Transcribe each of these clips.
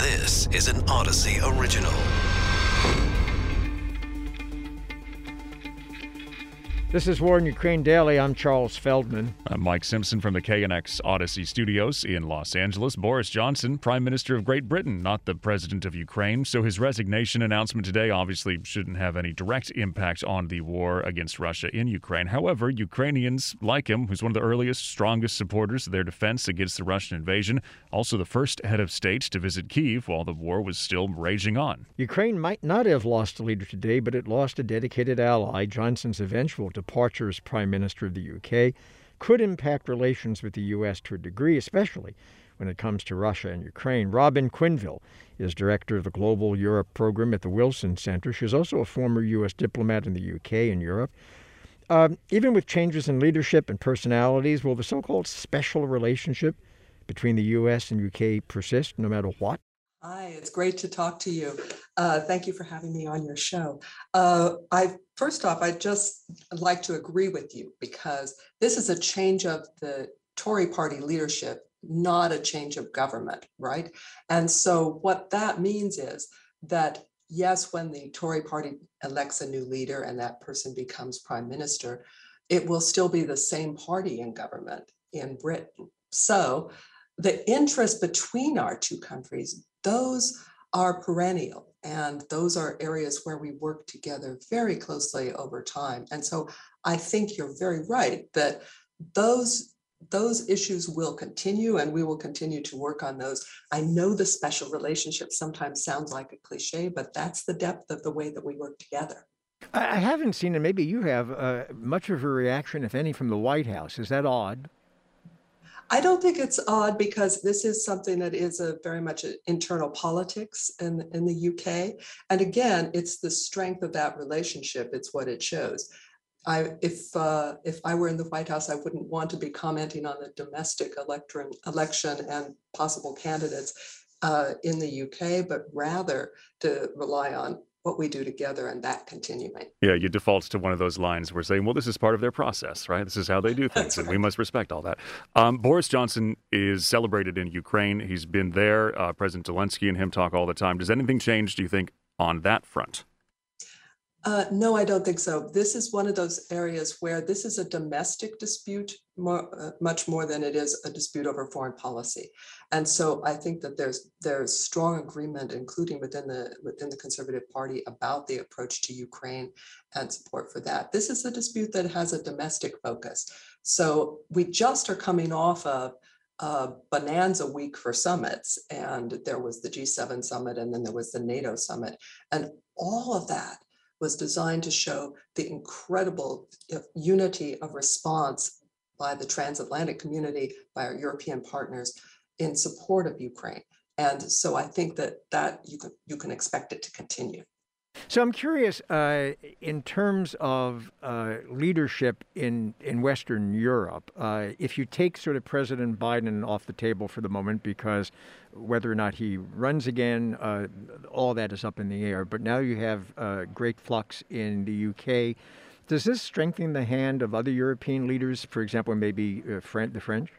This is an Audacy original. This is War in Ukraine Daily. I'm Charles Feldman. I'm Mike Simpson from the KNX Audacy Studios in Los Angeles. Boris Johnson, Prime Minister of Great Britain, not the President of Ukraine. So his resignation announcement today obviously shouldn't have any direct impact on the war against Russia in Ukraine. However, Ukrainians like him, who's one of the earliest, strongest supporters of their defense against the Russian invasion, also the first head of state to visit Kiev while the war was still raging on. Ukraine might not have lost a leader today, but it lost a dedicated ally. Johnson's eventual departure as Prime Minister of the UK could impact relations with the U.S. to a degree, especially when it comes to Russia and Ukraine. Robin Quinville is director of the Global Europe program at the Wilson Center. She's also a former U.S. diplomat in the UK and Europe. Um, even with changes in leadership and personalities, will the so called special relationship between the U.S. and UK persist no matter what? Hi, it's great to talk to you. Uh, thank you for having me on your show. Uh, I first off, I just like to agree with you because this is a change of the Tory party leadership, not a change of government, right? And so what that means is that yes, when the Tory party elects a new leader and that person becomes prime minister, it will still be the same party in government in Britain. So the interest between our two countries those are perennial and those are areas where we work together very closely over time and so i think you're very right that those those issues will continue and we will continue to work on those i know the special relationship sometimes sounds like a cliche but that's the depth of the way that we work together I haven't seen, and maybe you have, uh, much of a reaction, if any, from the White House. Is that odd? I don't think it's odd because this is something that is a very much internal politics in, in the UK. And again, it's the strength of that relationship. It's what it shows. I, if uh, if I were in the White House, I wouldn't want to be commenting on the domestic election election and possible candidates uh, in the UK, but rather to rely on what we do together and that continuing. Yeah, you default to one of those lines where saying, well, this is part of their process, right? This is how they do things, and we must respect all that. Um, Boris Johnson is celebrated in Ukraine. He's been there. Uh, President Zelensky and him talk all the time. Does anything change, do you think, on that front? Uh, no, I don't think so. This is one of those areas where this is a domestic dispute more, uh, much more than it is a dispute over foreign policy. And so I think that there's there's strong agreement, including within the within the Conservative Party, about the approach to Ukraine and support for that. This is a dispute that has a domestic focus. So we just are coming off of bonanza week for summits, and there was the G7 summit, and then there was the NATO summit, and all of that was designed to show the incredible uh, unity of response by the transatlantic community, by our European partners in support of Ukraine. And so I think that that you can you can expect it to continue. So I'm curious, uh, in terms of uh, leadership in, in Western Europe, uh, if you take sort of President Biden off the table for the moment, because whether or not he runs again, uh, all that is up in the air. But now you have uh, great flux in the UK. Does this strengthen the hand of other European leaders, for example, maybe uh, the French?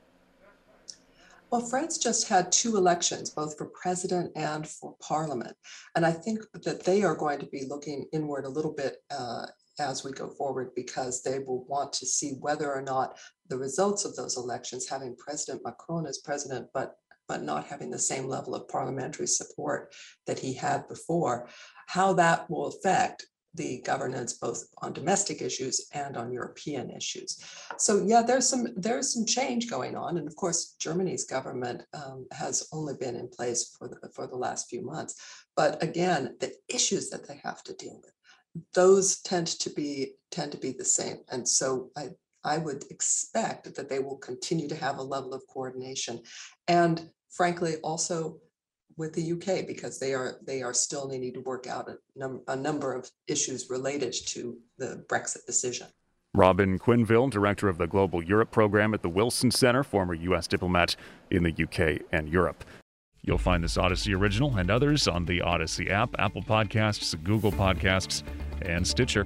Well, France just had two elections, both for president and for parliament. And I think that they are going to be looking inward a little bit uh, as we go forward because they will want to see whether or not the results of those elections, having President Macron as president, but but not having the same level of parliamentary support that he had before, how that will affect the governance both on domestic issues and on European issues. So yeah, there's some there's some change going on, and of course Germany's government um, has only been in place for the for the last few months. But again, the issues that they have to deal with, those tend to be tend to be the same, and so I I would expect that they will continue to have a level of coordination, and frankly also with the UK because they are, they are still, they need to work out a, num- a number of issues related to the Brexit decision. Robin Quinville, director of the Global Europe program at the Wilson Center, former U.S. diplomat in the UK and Europe. You'll find this Audacy original and others on the Audacy app, Apple Podcasts, Google Podcasts, and Stitcher.